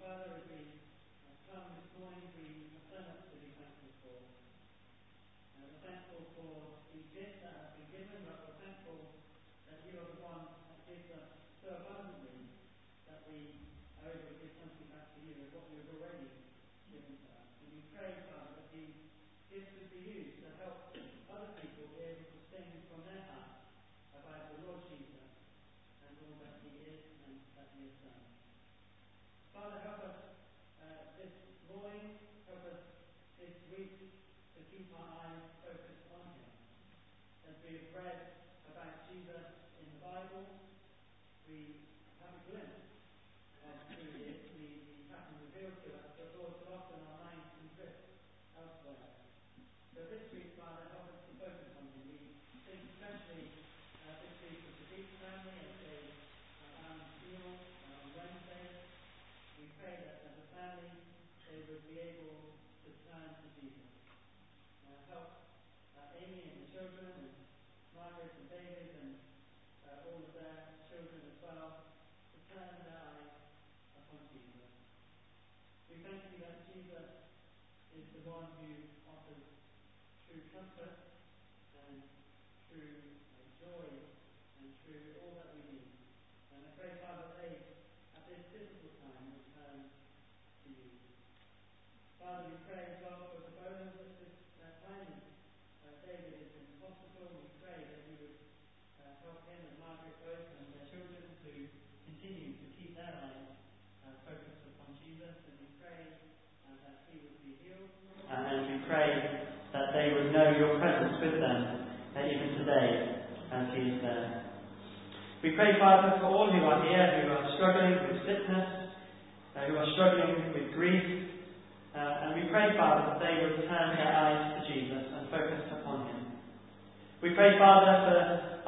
Father, as we come this morning, we have so much to be thankful for. Uh, we're thankful for the gifts that have been given, but we're thankful that you are the one that gives us so abundantly that we are able to give something back to you of what you have already given to us. And we pray, Father, that these gifts would be used to help other people be able to sing from their heart about the Lord Jesus and all that he is and that he has done. Help us uh, this morning, help us this week to keep our eyes focused on Him. As we have read about Jesus in the Bible, we have a glimpse of who He is. We, we have Him revealed to us, but Lord, so often our minds can drift elsewhere. So this week, Father, help us to focus on Him. We think especially uh, this week of the Deep family as they uh, um, meal uh, on Wednesday. We pray that as a family they would be able to turn to Jesus. Uh, help uh, Amy and the children, and Margaret and David, and uh, all of their children as well, to turn their eyes upon Jesus. We thank you that Jesus is the one who offers true comfort and true uh, joy and true all that we need. And I pray, Father, they at this difficult time will turn to you. Father, we pray well for the Bonans at this uh, time. as, Uh, David is in hospital. We pray that you would uh, help him and Margaret both and their children to continue to keep their eyes uh, focused upon Jesus. And we pray uh, that he would be healed. And we pray that they would know your presence with them, uh, even today, as He is there. We pray, Father, for all who are here who are struggling with sickness, uh, who are struggling with grief, uh, and we pray, Father, that they would turn their eyes to Jesus and focus upon Him. We pray, Father, for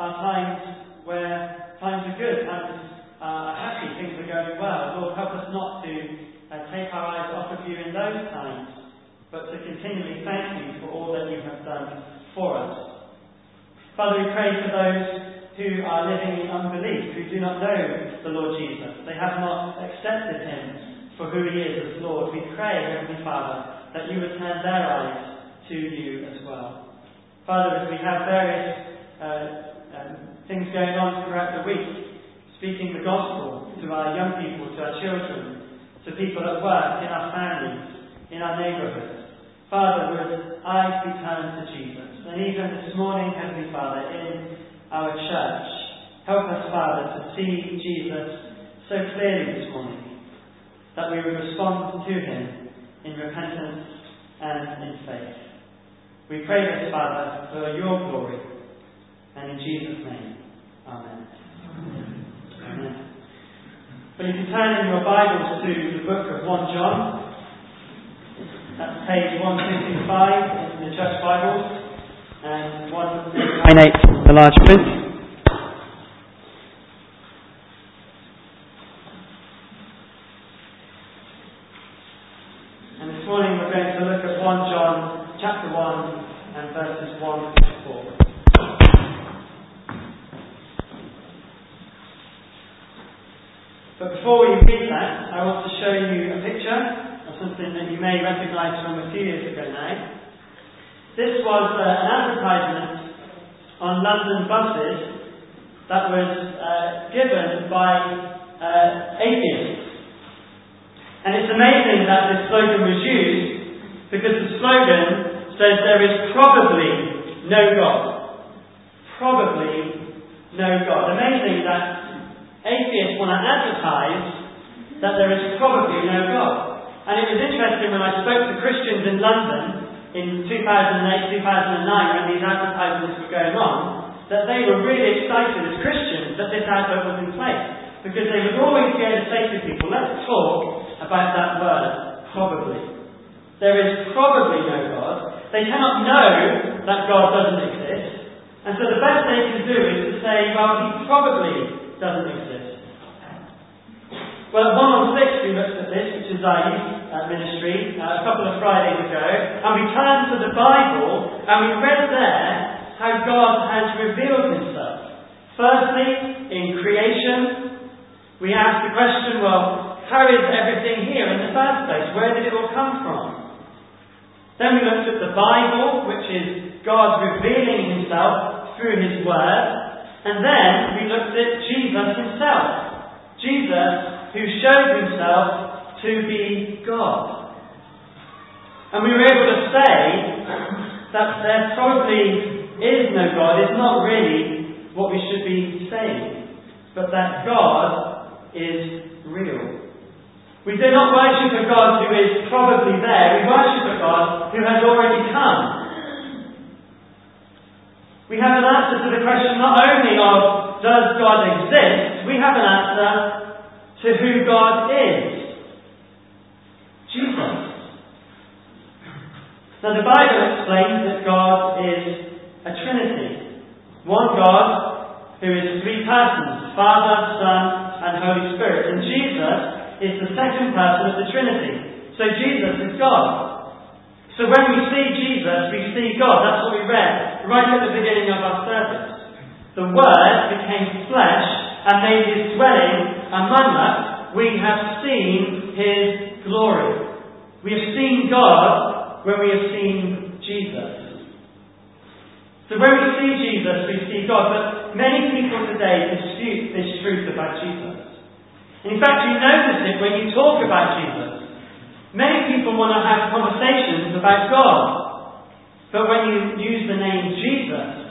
our times where times are good, times are happy, things are going well. Lord, help us not to uh, take our eyes off of you in those times, but to continually thank you for all that you have done for us. Father, we pray for those who are living in unbelief, who do not know the Lord Jesus. They have not accepted him for who he is as Lord. We pray, Heavenly Father, that you would turn their eyes to you as well. Father, as we have various uh, um, things going on throughout the week, speaking the gospel to our young people, to our children, to people at work, in our families, in our neighbourhoods. Father, would eyes be turned to Jesus? And even this morning, Heavenly Father, in our church, help us, Father, to see Jesus so clearly this morning that we would respond to him in repentance and in faith. We pray this, Father, for your glory, and in Jesus' name. Amen. Amen. Well, you can turn in your Bibles to the book of 1 John. That's page 155 in the church Bibles, and 198 the large print. And this morning we're going to look at 1 John chapter 1 and verses 1 to 4. But before we read that, I want to show you a picture of something that you may recognise from a few years ago now. This was uh, an advertisement on London buses that was uh, given by uh, atheists. And it's amazing that this slogan was used because the slogan says there is probably no God. Probably no God. Amazing that atheists want to advertise that there is probably no God. And it was interesting when I spoke to Christians in London in 2008, 2009, when these advertisements were going on, that they were really excited as Christians that this advert was in place. Because they would always be able to say to people, let's talk about that word, probably. There is probably no God. They cannot know that God doesn't exist. And so the best they can do is to say, well, he probably doesn't exist. Well, at 116 we looked at this, which is youth uh, ministry, uh, a couple of Fridays ago, and we turned to the Bible and we read there how God has revealed himself. Firstly, in creation, we asked the question, well, how is everything here in the first place? Where did it all come from? Then we looked at the Bible, which is God revealing himself through his word. And then we looked at Jesus himself. Jesus who showed himself to be God. And we were able to say that there probably is no God is not really what we should be saying, but that God is real. We do not worship a God who is probably there, we worship a God who has already come. We have an answer to the question not only of does God exist, we have an answer to who God is. Jesus. Now the Bible explains that God is a Trinity. One God who is three persons, Father, Son, and Holy Spirit. And Jesus is the second person of the Trinity. So Jesus is God. So when we see Jesus, we see God. That's what we read right at the beginning of our service. The Word became flesh and made his dwelling among us. We have seen his glory. We have seen God when we have seen Jesus. So when we see Jesus, we see God. But many people today dispute this truth about Jesus. In fact, you notice it when you talk about Jesus. Many people want to have conversations about God. But when you use the name Jesus,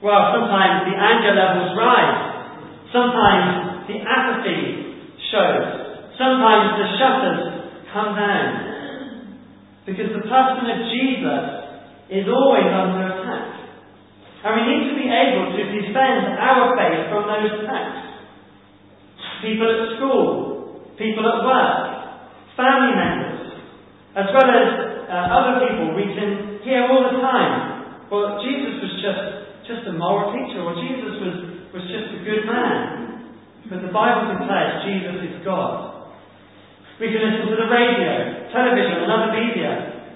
well, sometimes the anger levels rise. Sometimes the apathy shows. Sometimes the shutters come down. Because the person of Jesus is always under attack. And we need to be able to defend our faith from those attacks people at school, people at work, family members, as well as uh, other people we can hear all the time. Well, Jesus was just, just a moral teacher, or Jesus was, was just a good man. But the Bible declares Jesus is God. We can listen to the radio, television, and other media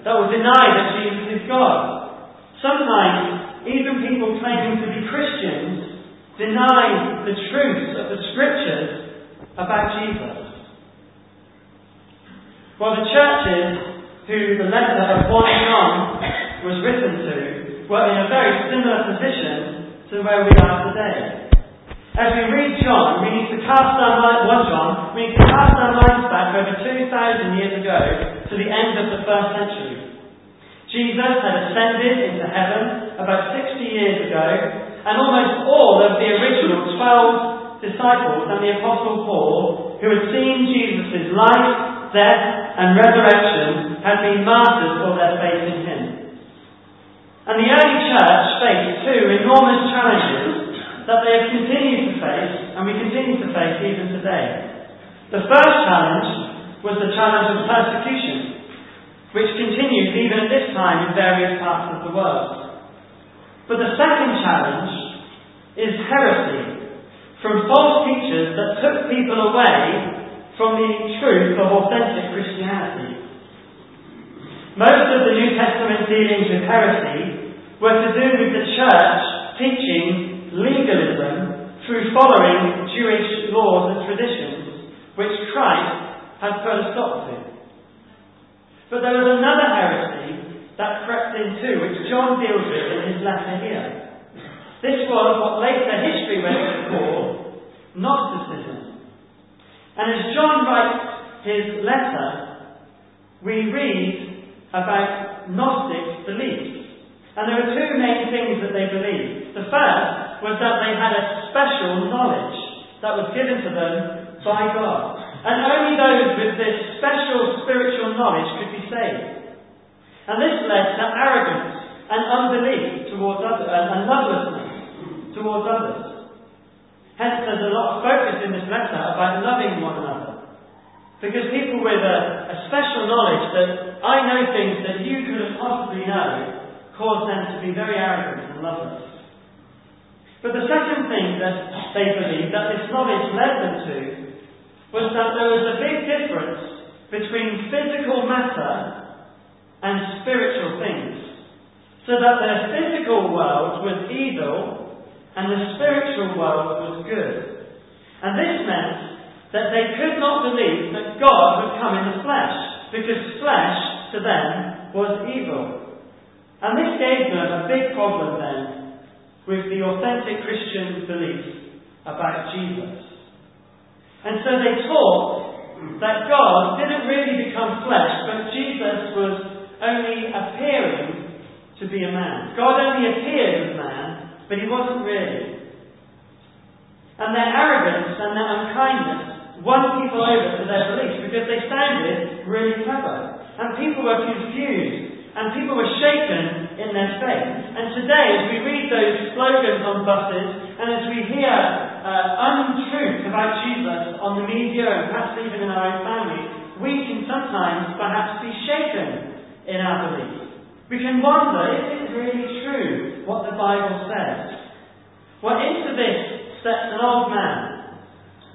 that will deny that Jesus is God. Sometimes, even people claiming to be Christians deny the truth of the Scriptures about Jesus. Well, the churches who the letter of 1 John was written to were in a very similar position to where we are today. As we read John, we need to cast our mind, 1 John, we need to cast our minds back over 2,000 years ago to the end of the first century. Jesus had ascended into heaven about 60 years ago, and almost all of the original 12 disciples and the Apostle Paul, who had seen Jesus' life, death, and resurrection, had been martyred for their faith in him. And the early church faced two enormous challenges that they have continued and we continue to face even today. The first challenge was the challenge of persecution, which continues even at this time in various parts of the world. But the second challenge is heresy, from false teachers that took people away from the truth of authentic Christianity. Most of the New Testament dealings with heresy were to do with the church teaching legalism through following Jewish laws and traditions, which Christ had put a stop to. But there was another heresy that crept in too, which John deals with in his letter here. This was what later history went to call Gnosticism. And as John writes his letter, we read about Gnostic beliefs. And there are two main things that they believed. The first was that they had a special knowledge that was given to them by God. And only those with this special spiritual knowledge could be saved. And this led to arrogance and unbelief towards others, and lovelessness towards others. Hence, there's a lot of focus in this letter about loving one another. Because people with a, a special knowledge that I know things that you couldn't possibly know cause them to be very arrogant and loveless. But the second thing that they believed that this knowledge led them to was that there was a big difference between physical matter and spiritual things. So that their physical world was evil and the spiritual world was good. And this meant that they could not believe that God would come in the flesh, because flesh to them was evil. And this gave them a big problem then with the authentic Christian belief about Jesus. And so they taught that God didn't really become flesh, but Jesus was only appearing to be a man. God only appeared as man, but he wasn't really. And their arrogance and their unkindness won people over to their beliefs because they sounded really clever. And people were confused and people were shaken in their faith. And today, as we read those slogans on buses, and as we hear uh, untruth about Jesus on the media and perhaps even in our own families, we can sometimes perhaps be shaken in our belief. We can wonder, is it really true what the Bible says? Well, into this steps an old man,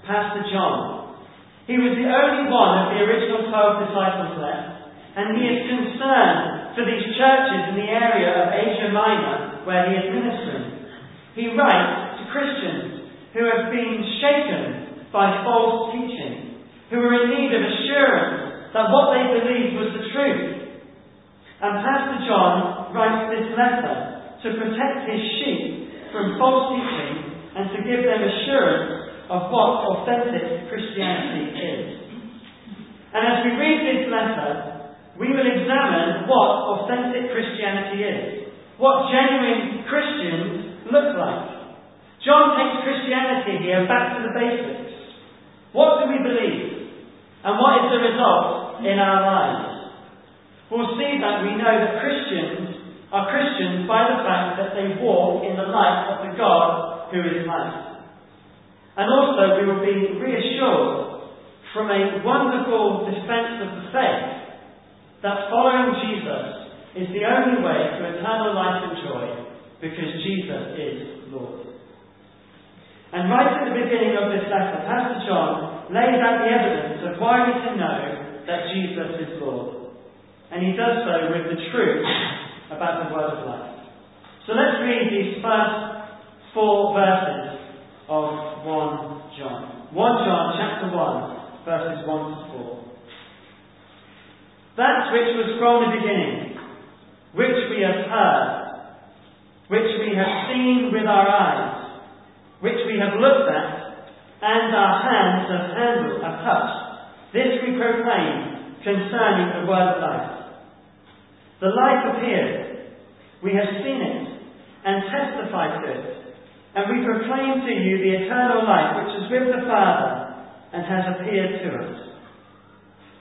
Pastor John. He was the only one of the original 12 disciples left, and he is concerned for these churches in the area of Asia Minor where he is ministering. He writes to Christians who have been shaken by false teaching, who are in need of assurance that what they believed was the truth. And Pastor John writes this letter to protect his sheep from false teaching and to give them assurance of what authentic Christianity is. And as we read this letter, we will examine what authentic Christianity is, what genuine Christians look like. John takes Christianity here back to the basics. What do we believe? And what is the result in our lives? We'll see that we know that Christians are Christians by the fact that they walk in the light of the God who is light. And also we will be reassured from a wonderful defence of the faith that following Jesus is the only way to eternal life and joy because Jesus is Lord. And right at the beginning of this letter, Pastor John lays out the evidence of why we can know that Jesus is Lord. And he does so with the truth about the Word of life. So let's read these first four verses of 1 John. 1 John chapter 1, verses 1 to 4. That which was from the beginning, which we have heard, which we have seen with our eyes, which we have looked at, and our hands have handled, have touched, this we proclaim concerning the word of life. The life appeared, we have seen it, and testified to it, and we proclaim to you the eternal life which is with the Father and has appeared to us.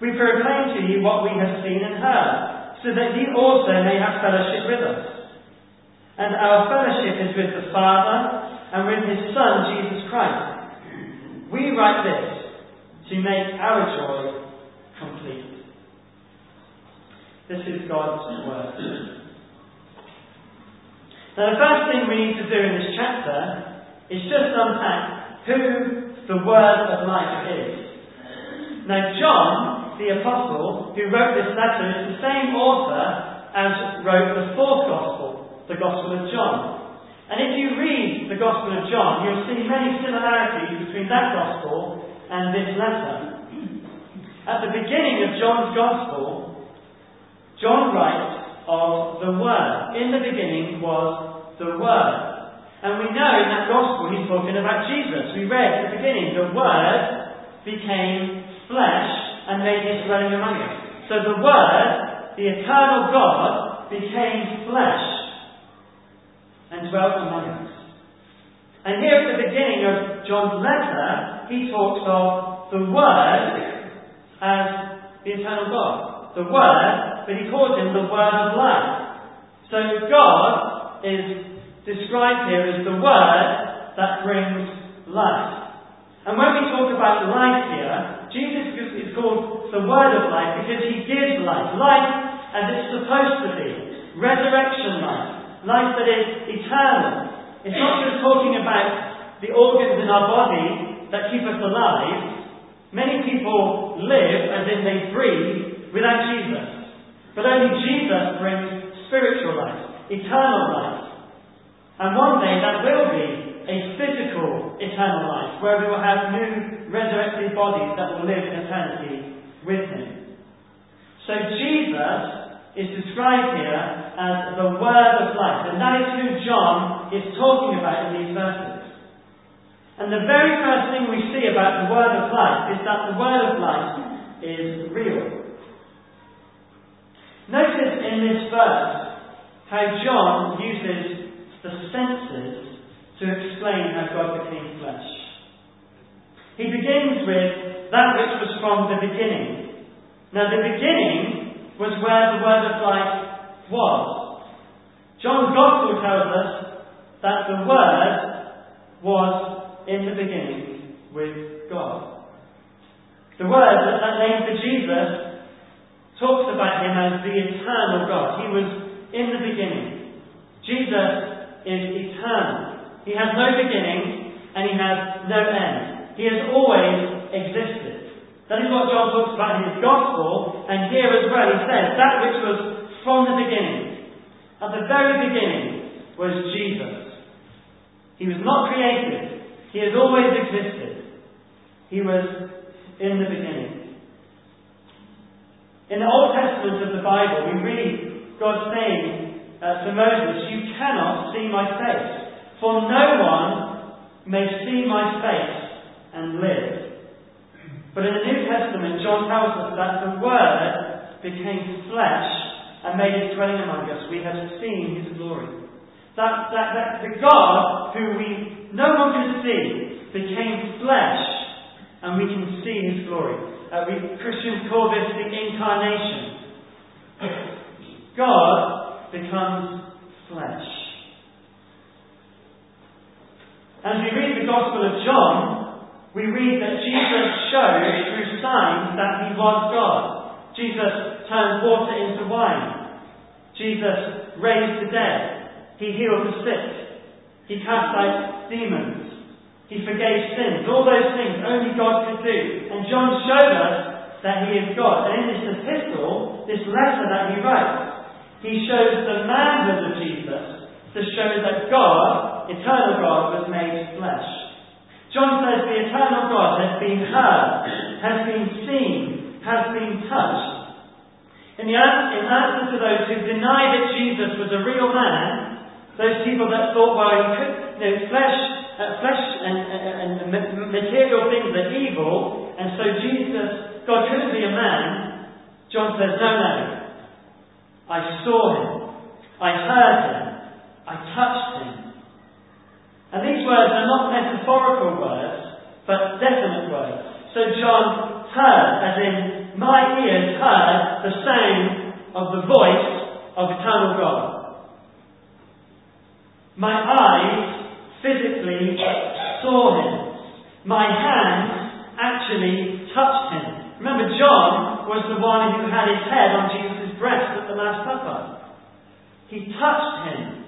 We proclaim to you what we have seen and heard, so that you also may have fellowship with us. And our fellowship is with the Father and with His Son, Jesus Christ. We write this to make our joy complete. This is God's Word. Now, the first thing we need to do in this chapter is just unpack who the Word of life is. Now, John the Apostle who wrote this letter is the same author as wrote the fourth Gospel, the Gospel of John. And if you read the Gospel of John, you'll see many similarities between that Gospel and this letter. At the beginning of John's Gospel, John writes of the Word. In the beginning was the Word. And we know in that Gospel he's talking about Jesus. We read at the beginning, the Word became flesh and made his dwelling among us. So the Word, the eternal God, became flesh and dwelt among us. And here at the beginning of John's letter, he talks of the Word as the eternal God. The Word, but he calls him the Word of life. So God is described here as the Word that brings life. And when we talk about life here, Jesus is called the Word of life because He gives life. Life as it's supposed to be. Resurrection life. Life that is eternal. It's not just talking about the organs in our body that keep us alive. Many people live as in they breathe without Jesus. But only Jesus brings spiritual life, eternal life. Eternal life, where we will have new resurrected bodies that will live in eternity with Him. So Jesus is described here as the Word of life, and that is who John is talking about in these verses. And the very first thing we see about the Word of life is that the Word of life is real. Notice in this verse how John uses the senses to explain how God became flesh. He begins with that which was from the beginning. Now, the beginning was where the Word of life was. John's Gospel tells us that the Word was in the beginning with God. The word, that, that name for Jesus, talks about him as the eternal God. He was in the beginning. Jesus is eternal. He has no beginning and he has no end. He has always existed. That is what John talks about in his Gospel, and here as well he says that which was from the beginning. At the very beginning was Jesus. He was not created. He has always existed. He was in the beginning. In the Old Testament of the Bible, we read God saying uh, to Moses, You cannot see my face, for no one may see my face and live. But in the New Testament, John tells us that the Word became flesh and made his dwelling among us. We have seen his glory. That, that, that the God who we no one can see became flesh and we can see his glory. Uh, we Christians call this the incarnation. God becomes flesh. As we read the Gospel of John, we read that Jesus showed through signs that he was God. Jesus turned water into wine. Jesus raised the dead. He healed the sick. He cast out demons. He forgave sins. All those things only God could do. And John showed us that he is God. And in this epistle, this letter that he writes, he shows the manhood of Jesus to show that God, eternal God, was made flesh. John says the eternal God has been heard, has been seen, has been touched. In, the, in answer to those who deny that Jesus was a real man, those people that thought, well, he could, you know, flesh uh, flesh and, and, and, material things are evil, and so Jesus, God couldn't be a man. John says, no, no. I saw him. I heard him. I touched him. And these words are not metaphorical words, but definite words. So John heard, as in, my ears heard the sound of the voice of eternal God. My eyes physically saw him. My hands actually touched him. Remember, John was the one who had his head on Jesus' breast at the Last Supper. He touched him.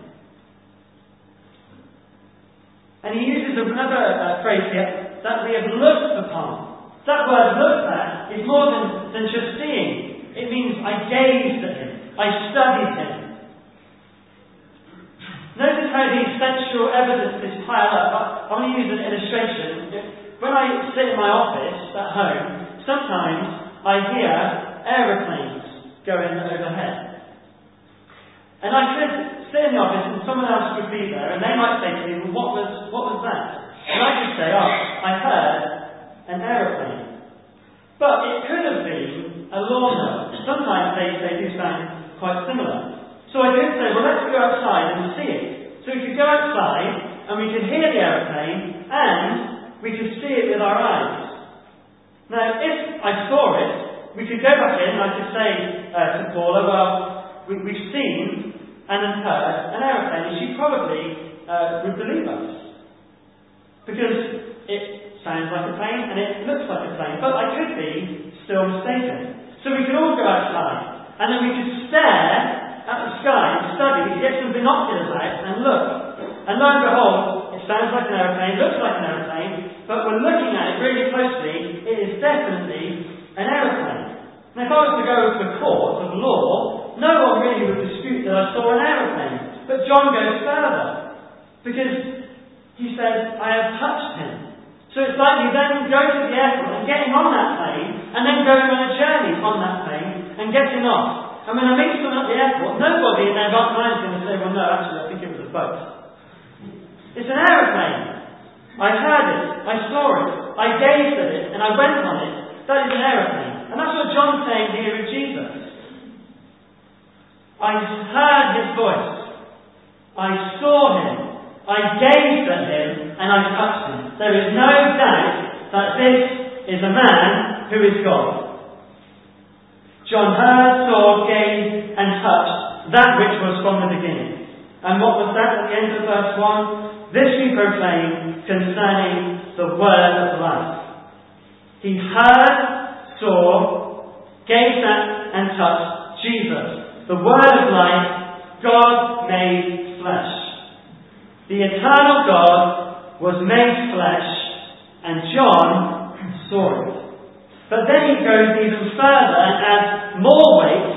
And he uses another uh, phrase here that we have looked upon. That word looked at is more than, than just seeing. It means I gazed at him. I studied him. Notice how these sensual evidences pile up. I, want to use an illustration. When I sit in my office at home, sometimes I hear aeroplanes going overhead. And I could sit in the office and someone else would be there and they might say to me, well, what was, what was that? And I could say, oh, I heard an aeroplane. But it could have been a lawnmower. Sometimes they, they do sound quite similar. So I could say, well, let's go outside and see it. So we could go outside and we could hear the aeroplane and we could see it with our eyes. Now, if I saw it, we could go back in and I could say uh, to Paula, well, we, we've seen and heard an aeroplane, and she probably uh, would believe us. Because it sounds like a plane and it looks like a plane, but I could be still mistaken. So we could all go outside and then we could stare at the sky and study, get some binoculars out and look. And lo and behold, it sounds like an aeroplane, looks like an aeroplane, but we're looking at it really closely, it is definitely an aeroplane. Now if I was to go to a court of law, no one really would dispute that I saw an aeroplane. But John goes further. Because He says, I have touched him. So it's like you then go to the airport and getting on that plane, and then going on a journey on that plane and getting off. And when I meet someone at the airport, nobody in their right mind is going to say, well, no, actually, I think it was a boat. It's an aeroplane. I heard it, I saw it, I gazed at it, and I went on it. That is an aeroplane. And that's what John's saying here with Jesus. I heard his voice. I saw him. I gazed at him and I touched him. There is no doubt that this is a man who is God. John heard, saw, gazed, and touched that which was from the beginning. And what was that at the end of verse 1? This we proclaim concerning the word of life. He heard, saw, gave at, and touched Jesus, the word of life, God made flesh. The eternal God was made flesh, and John saw it. But then he goes even further and adds more weight,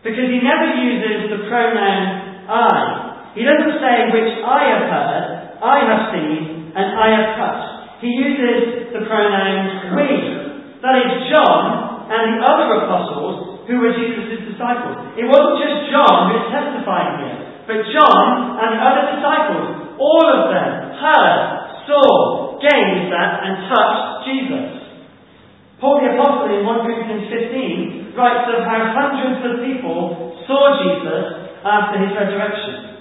because he never uses the pronoun I. He doesn't say which I have heard, I have seen, and I have touched. He uses the pronoun we. That is John and the other apostles who were Jesus' disciples. It wasn't just John who testified here, but John and the other disciples, all of them heard, saw, gazed at, and touched Jesus. Paul the Apostle in 1 Corinthians 15 writes of how hundreds of people saw Jesus after his resurrection.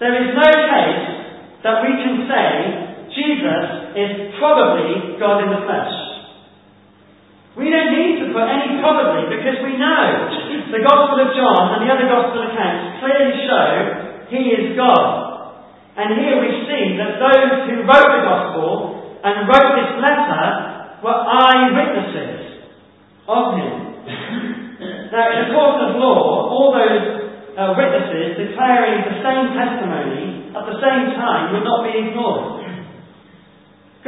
There is no case that we can say Jesus is probably God in the flesh. We don't need to put any probably because we know the Gospel of John and the other Gospel accounts clearly show he is God. And here we see that those who wrote the Gospel and wrote this letter were eyewitnesses of him. now, in the court of law, all those uh, witnesses declaring the same testimony at the same time would not be ignored.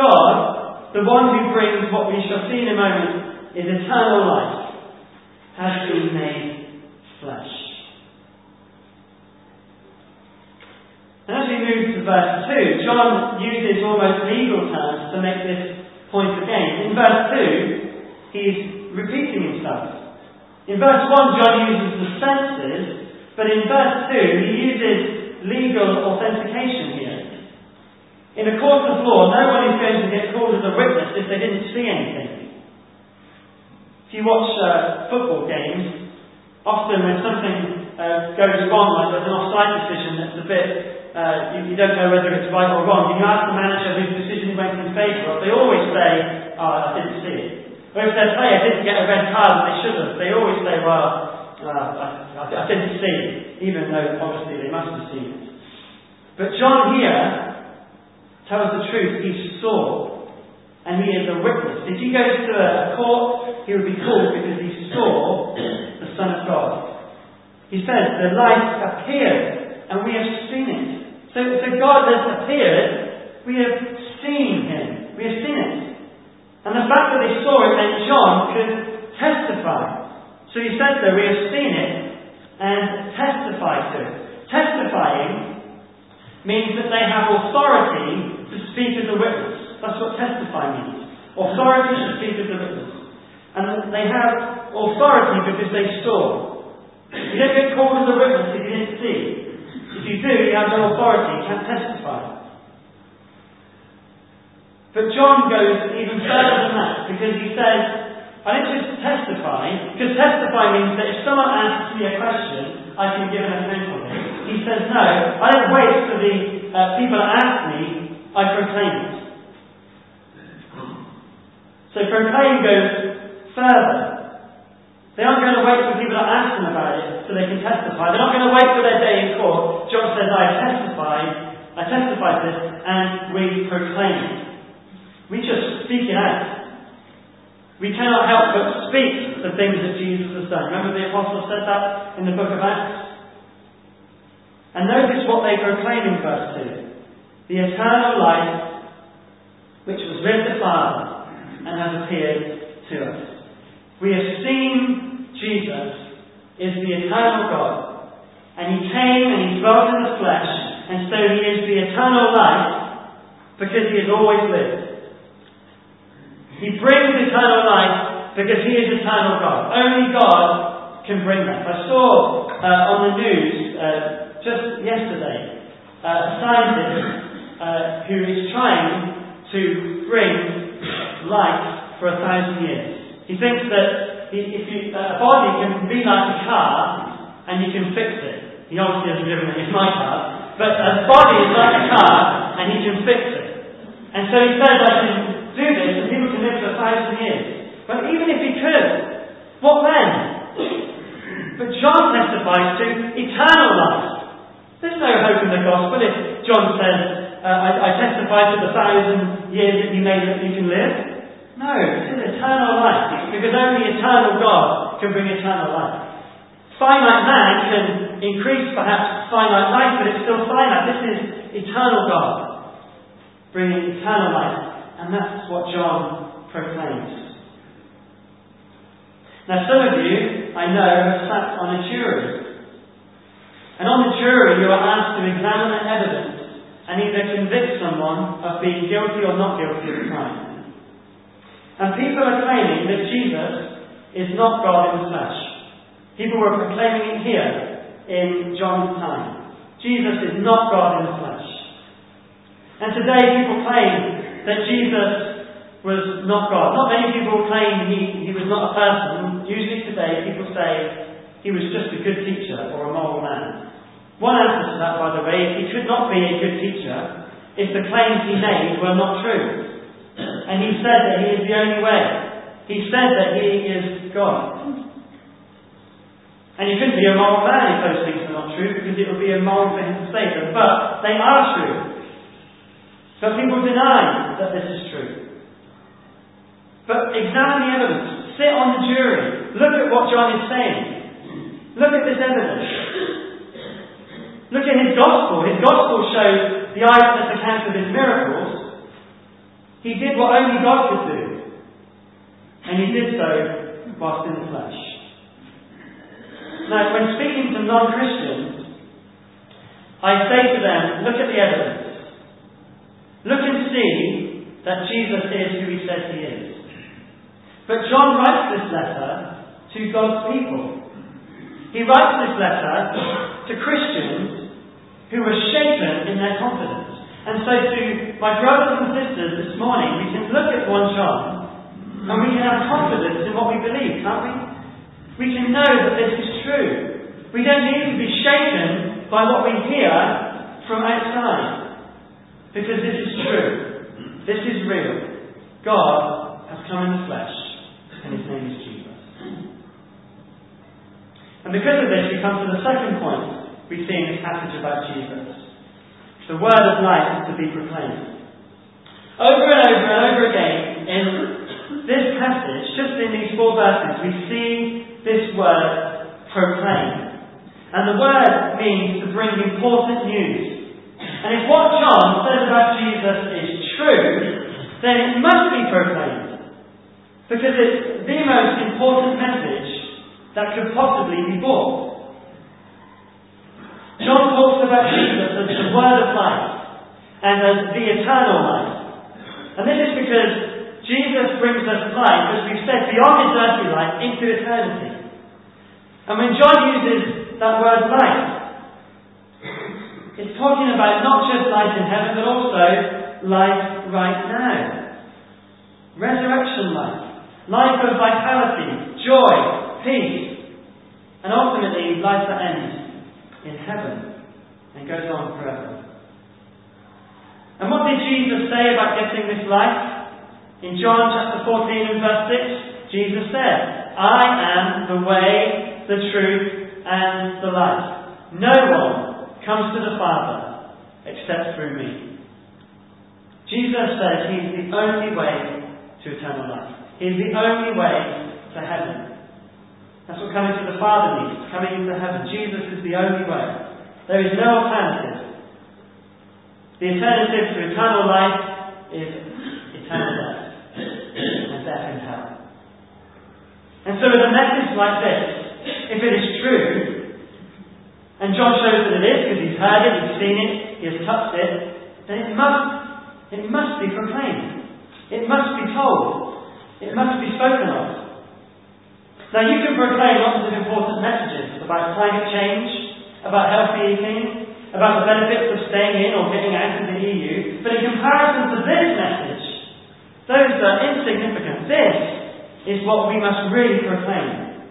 God, the one who brings what we shall see in a moment is eternal life, has been made flesh. And as we move to verse 2, John uses almost legal terms to make this point again. In verse 2, he's repeating himself. In verse 1, John uses the senses, but in verse 2, he uses legal authentication here. In a court of law, no one is going to get called as a witness if they didn't see anything. If you watch uh, football games, often when something uh, goes wrong, like there's an offside decision that's a bit uh, you, you, don't know whether it's right or wrong, and you ask the manager whose decision went in favour of, they always say, oh, I didn't see it. Or if their player didn't get a red card and they should have, they always say, well, uh, I, I, I didn't see it, even though obviously they must have seen it. But John here tells the truth, he saw, and he is a witness. If he goes to a court, he would be called because he saw the Son of God. He says, the light appeared, and we have seen it. So, so God has appeared, we have seen him, we have seen it. And the fact that they saw it meant John could testify. So he said there, we have seen it and testify to it. Testifying means that they have authority to speak as a witness. That's what testify means. Authority to speak as a witness. And they have authority because they saw. You don't get called as a witness if you didn't see. If you do, you have no authority, you can't testify. But John goes even further than that because he says, I don't just testify, because testify means that if someone asks me a question, I can give an account of it. He says, no, I don't wait for the uh, people to ask me, I proclaim it. So proclaim goes further. They aren't going to wait for people to ask them about it so they can testify. They're not going to wait for their day in court. John says, I testify, I testify to this, and we proclaim it. We just speak it out. We cannot help but speak the things that Jesus has done. Remember the apostle said that in the book of Acts? And notice what they proclaim in verse 2. The eternal life which was with the Father and has appeared to us. We have seen Jesus is the eternal God. And he came and he dwelt in the flesh and so he is the eternal life because he has always lived. He brings eternal life because he is eternal God. Only God can bring that. I saw uh, on the news uh, just yesterday uh, a scientist uh, who is trying to bring life for a thousand years. He thinks that if you, uh, a body can be like a car and you can fix it. He obviously hasn't driven it in my car, but a body is like a car and he can fix it. And so he says, I can do this and people can live for a thousand years. But even if he could, what then? But John testifies to eternal life. There's no hope in the gospel if John says, uh, I, I testify to the thousand years that you may that you can live. No, it's eternal life, because only eternal God can bring eternal life. Finite man can increase perhaps finite life, but it's still finite. This is eternal God bringing eternal life. And that's what John proclaims. Now, some of you, I know, have sat on a jury. And on the jury, you are asked to examine the evidence and either convict someone of being guilty or not guilty of a crime. And people are claiming that Jesus is not God in the flesh. People were proclaiming it here in John's time. Jesus is not God in the flesh. And today people claim that Jesus was not God. Not many people claim he, he was not a person. Usually today people say he was just a good teacher or a moral man. One answer to that, by the way, is he could not be a good teacher if the claims he made were not true. And he said that he is the only way. He said that he is God. And you couldn't be a moral man if those things are not true, because it would be immoral for him to say them. But they are true. But people deny that this is true. But examine the evidence. Sit on the jury. Look at what John is saying. Look at this evidence. Look at his gospel. His gospel shows the eyewitness account of his miracles. He did what only God could do. And he did so whilst in the flesh. Now, when speaking to non Christians, I say to them, look at the evidence. Look and see that Jesus is who he says he is. But John writes this letter to God's people. He writes this letter to Christians who were shaken in their confidence. And so to my brothers and sisters this morning, we can look at 1 John and we can have confidence in what we believe, can't we? We can know that this is true. We don't need to be shaken by what we hear from outside. Because this is true. This is real. God has come in the flesh, and his name is Jesus. And because of this, we come to the second point we see in this passage about Jesus. The word of life is to be proclaimed. Over and over and over again in this passage, just in these four verses, we see this word proclaimed. And the word means to bring important news and if what John says about Jesus is true, then it must be proclaimed. Because it's the most important message that could possibly be brought. John talks about Jesus as the Word of life and as the eternal life. And this is because Jesus brings us life, as we've said, beyond this earthly life into eternity. And when John uses that word life, it's talking about not just life in heaven, but also life right now. Resurrection life. Life of vitality, joy, peace, and ultimately life that ends in heaven and goes on forever. And what did Jesus say about getting this life? In John chapter 14 and verse 6, Jesus said, I am the way, the truth, and the life. No one comes to the Father except through me. Jesus says He is the only way to eternal life. He is the only way to heaven. That's what coming to the Father means, coming into heaven. Jesus is the only way. There is no alternative. The alternative to eternal life is eternal death and death in hell. And so with a message like this, if it is true, and John shows that it is because he's heard it, he's seen it, he has touched it, then it must, it must be proclaimed. It must be told. It must be spoken of. Now you can proclaim lots of important messages about climate change, about healthy eating, about the benefits of staying in or getting out of the EU, but in comparison to this message, those are insignificant. This is what we must really proclaim.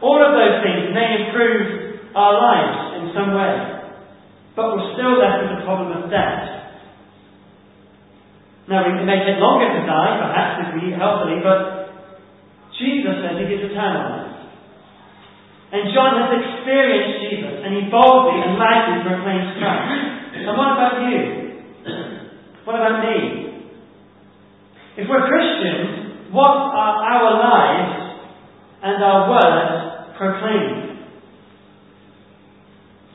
All of those things may improve our lives in some way, but we're still left with the problem of death. Now, it may take longer to die, perhaps, if we eat healthily, but Jesus says he gives eternal life. And John has experienced Jesus, and he boldly and loudly proclaims Christ. And what about you? What about me? If we're Christians, what are our lives and our words proclaiming?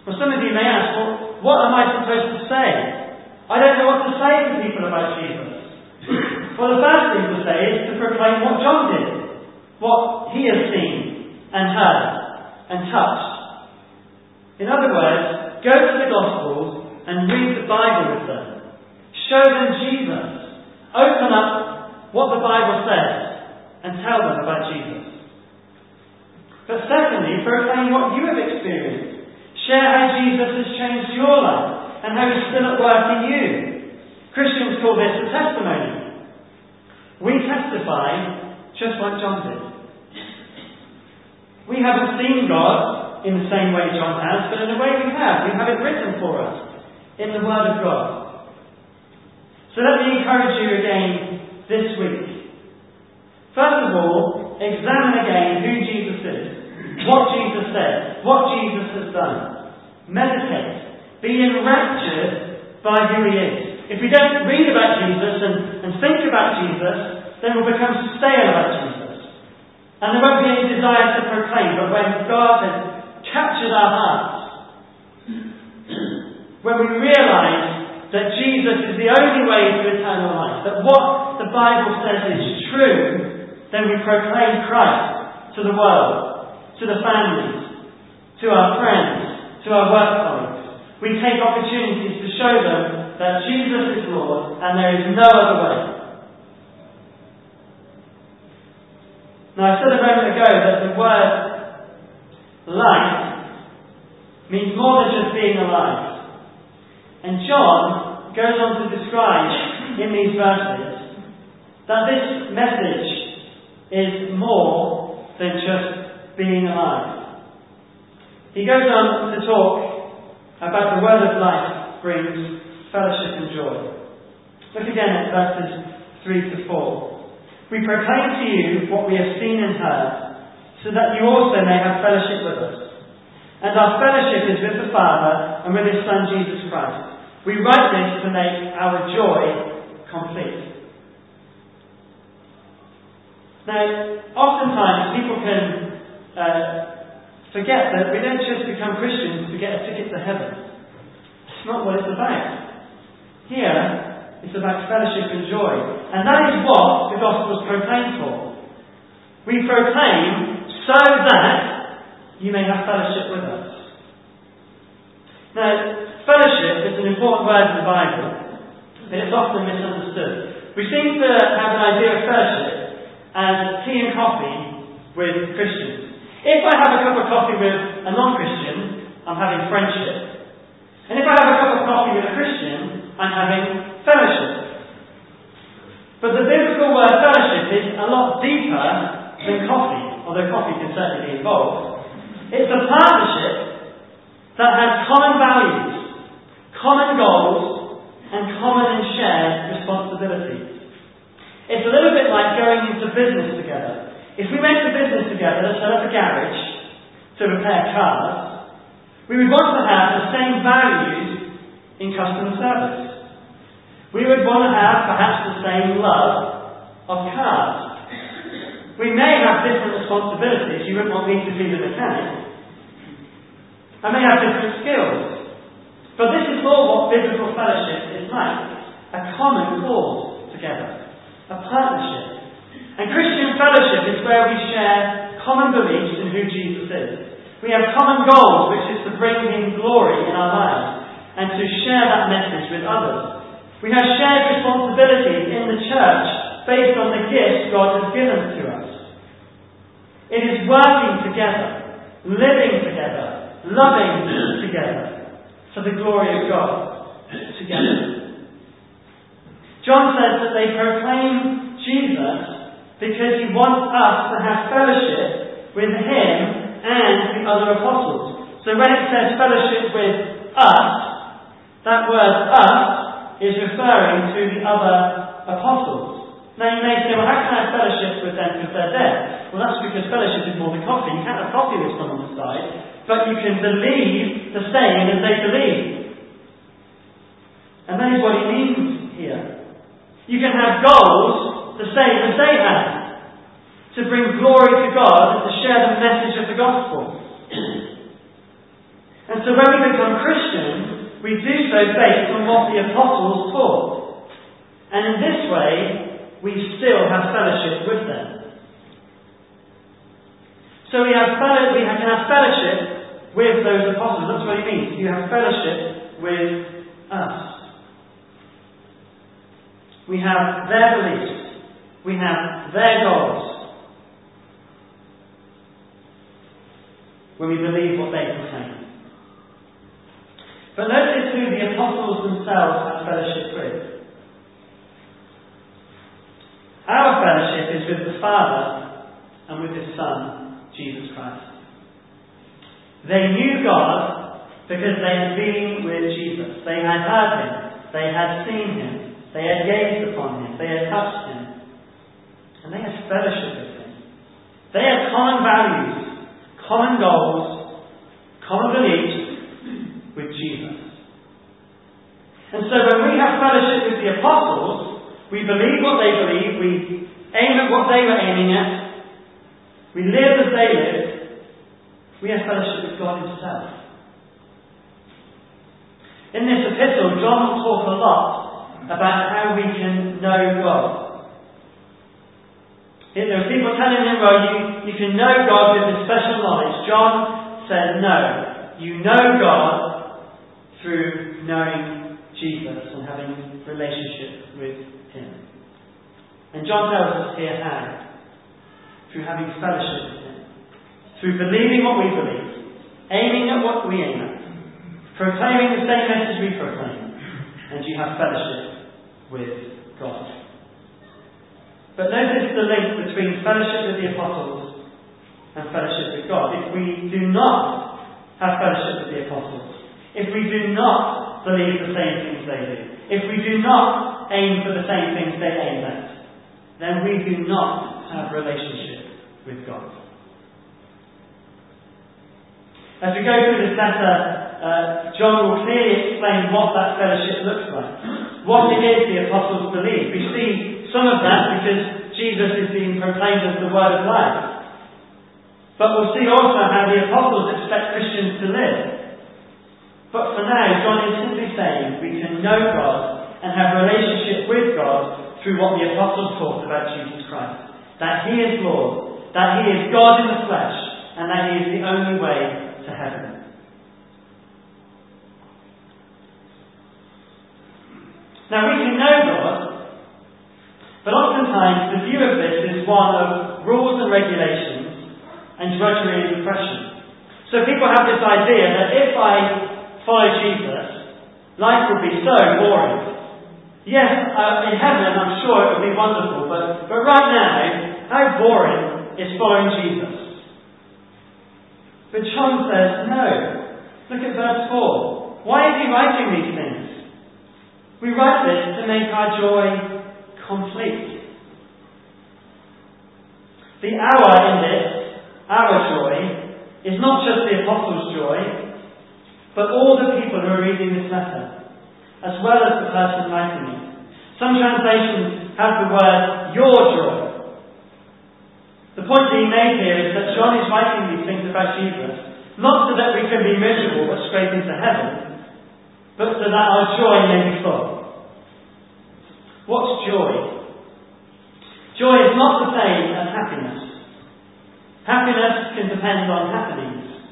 Well, some of you may ask, well, what am I supposed to say? I don't know what to say to people about Jesus. well, the first thing to say is to proclaim what John did, what he has seen and heard and touched. In other words, go to the Gospels and read the Bible with them. Show them Jesus. Open up what the Bible says and tell them about Jesus. But secondly, proclaim what you have experienced. Share how Jesus has changed your life and how he's still at work in you. Christians call this a testimony. We testify just like John did. We haven't seen God in the same way John has, but in a way we have. We have it written for us in the Word of God. So let me encourage you again this week. First of all, examine again who Jesus is, what Jesus said, what Jesus has done. Meditate. Be enraptured by who he is. If we don't read about Jesus and, and think about Jesus, then we'll become stale about Jesus. And there won't be any desire to proclaim, but when God has captured our hearts, when we realise that Jesus is the only way to eternal life, that what the Bible says is true, then we proclaim Christ to the world, to the families, to our friends, to our work colleagues. We take opportunities to show them that Jesus is Lord and there is no other way. Now, I said a moment ago that the word life means more than just being alive. And John goes on to describe in these verses that this message is more than just being alive. He goes on to talk about the word of life brings fellowship and joy. Look again at verses 3 to 4. We proclaim to you what we have seen and heard, so that you also may have fellowship with us. And our fellowship is with the Father and with His Son Jesus Christ. We write this to make our joy complete. Now, oftentimes people can uh, forget that we don't just become Christians to get a ticket to heaven. It's not what it's about. Here, it's about fellowship and joy. And that is what the gospel is proclaimed for. We proclaim so that you may have fellowship with us. Now, fellowship is an important word in the Bible, but it's often misunderstood. We seem to have an idea of fellowship as tea and coffee with Christians. If I have a cup of coffee with a non-Christian, I'm having friendship. And if I have a cup of coffee with a Christian, I'm having fellowship. But the biblical word fellowship is a lot deeper than coffee, although coffee can certainly be involved. It's a partnership that has common values, common goals, and common and shared responsibilities. It's a little bit like going into business together. If we went to business together, set up a garage to repair cars, we would want to have the same values in customer service. We would want to have perhaps the same love of cars. We may have different responsibilities. You wouldn't want me to be the mechanic. I may have different skills. But this is all what biblical fellowship is like. A common cause together. A partnership. And Christian fellowship is where we share common beliefs in who Jesus is. We have common goals, which is to bring Him glory in our lives. and to share that message with others. We have shared responsibilities in the church based on the gifts God has given to us. It is working together, living together, loving together for the glory of God together. John says that they proclaim Jesus because he wants us to have fellowship with him and the other apostles. So when it says fellowship with us, that word us is referring to the other apostles. Now you may say, well, how can I have fellowship with them because they're dead? Well, that's because fellowship is more than coffee. You can't have coffee with someone died, but you can believe the same as they believe. And that is what he means here. You can have goals the same as they have. To bring glory to God and to share the message of the gospel. and so when we become Christians, we do so based on what the apostles taught. And in this way, we still have fellowship with them. So we have fellow, we can have fellowship with those apostles. That's what he means. You have fellowship with us. We have their beliefs. We have their goals. When we believe what they proclaim. But notice who the apostles themselves have fellowship with. Our fellowship is with the Father and with His Son, Jesus Christ. They knew God because they had been with Jesus. They had heard Him. They had seen Him. They had gazed upon Him. They had touched Him. And they had fellowship with Him. They had common values, common goals, common beliefs, with Jesus. And so when we have fellowship with the apostles, we believe what they believe, we aim at what they were aiming at, we live as they live. we have fellowship with God Himself. In this epistle, John will talk a lot about how we can know God. There are people telling him, well, you, you can know God with this special knowledge. John said, no. You know God through knowing Jesus and having relationship with Him. And John tells us here how. Through having fellowship with Him. Through believing what we believe. Aiming at what we aim at. Proclaiming the same message we proclaim. And you have fellowship with God. But notice the link between fellowship with the apostles and fellowship with God. If we do not have fellowship with the apostles, if we do not believe the same things they do, if we do not aim for the same things they aim at, then we do not have relationship with God. As we go through this letter, uh, John will clearly explain what that fellowship looks like, what it is the apostles believe. We see some of that because Jesus is being proclaimed as the word of life. But we'll see also how the apostles expect Christians to live. But for now, John is simply saying we can know God and have a relationship with God through what the apostles taught about Jesus Christ. That He is Lord, that He is God in the flesh, and that He is the only way to heaven. Now we can know God, but oftentimes the view of this is one of rules and regulations and drudgery and oppression. So people have this idea that if I follow Jesus, life would be so boring. Yes, uh, in heaven I'm sure it would be wonderful, but, but right now, how boring is following Jesus? But John says, no. Look at verse 4. Why is he writing these things? We write this to make our joy complete. The our in this, our joy, is not just the apostles' joy, but all the people who are reading this letter, as well as the person writing it. Some translations have the word your joy. The point being made here is that John is writing these things about Jesus, not so that we can be miserable but straight into heaven, but so that our joy may be full. What's joy? Joy is not the same as happiness. Happiness can depend on happenings.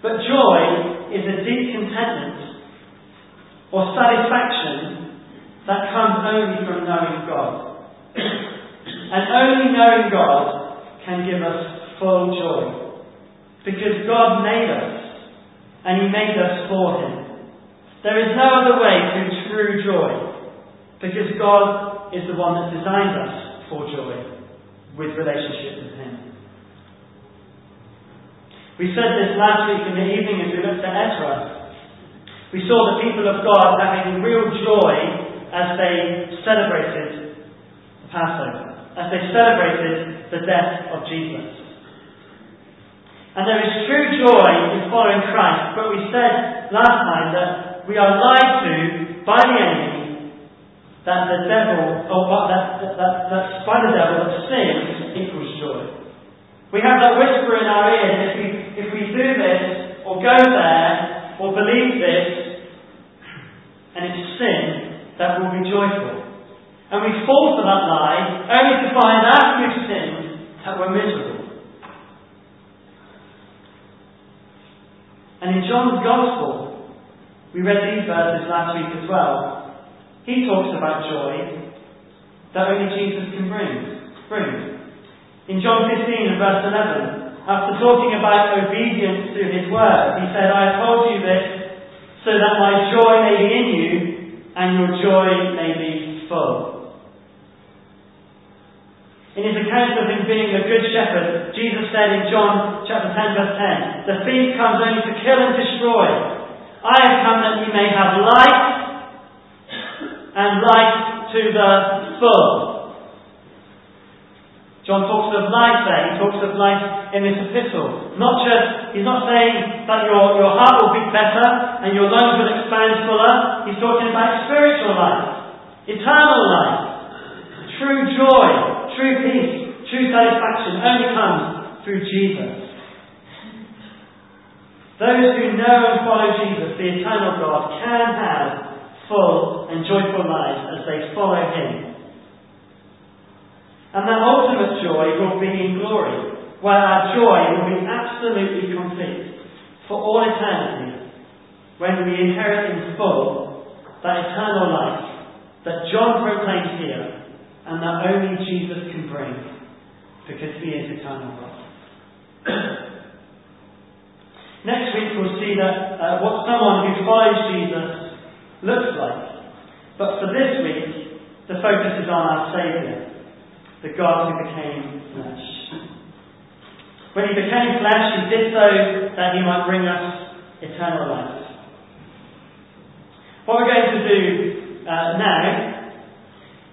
But joy is a deep contentment or satisfaction that comes only from knowing God. and only knowing God can give us full joy. Because God made us, and He made us for Him. There is no other way to true joy, because God is the one that designed us for joy with relationship with Him. We said this last week in the evening as we looked at Ezra. We saw the people of God having real joy as they celebrated Passover, as they celebrated the death of Jesus. And there is true joy in following Christ, but we said last time that we are lied to by the enemy that the devil, or that, that, that, that by the devil, that sin equals joy. We have that whisper in our ears, if we, if we do this, or go there, or believe this, and it's sin, that will be joyful. And we fall for that lie, only to find after we've sinned that we're miserable. And in John's Gospel, we read these verses last week as well. He talks about joy that only Jesus can bring. bring. In John 15 and verse 11, after talking about obedience to his word, he said, I have told you this so that my joy may be in you and your joy may be full. In his account of him being a good shepherd, Jesus said in John chapter 10 verse 10, The thief comes only to kill and destroy. I have come that you may have life and life to the full. John talks of life there, he talks of life in this epistle. Not just, he's not saying that your, your heart will beat better and your lungs will expand fuller. He's talking about spiritual life, eternal life, true joy, True peace, true satisfaction only comes through Jesus. Those who know and follow Jesus, the eternal God, can have full and joyful lives as they follow Him. And that ultimate joy will be in glory, where our joy will be absolutely complete for all eternity, when we inherit in full that eternal life that John proclaims here and that only Jesus can bring because he is eternal God. Next week we'll see that uh, what someone who follows Jesus looks like. But for this week, the focus is on our Saviour, the God who became flesh. When he became flesh, he did so that he might bring us eternal life. What we're going to do uh, now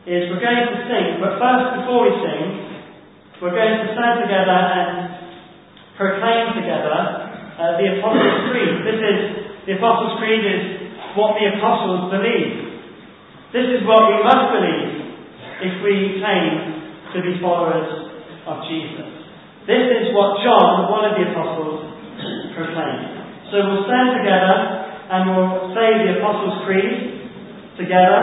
is we're going to sing, but first, before we sing, we're going to stand together and proclaim together uh, the Apostles' Creed. This is, the Apostles' Creed is what the Apostles believe. This is what we must believe if we claim to be followers of Jesus. This is what John, one of the Apostles, proclaimed. So we'll stand together and we'll say the Apostles' Creed together.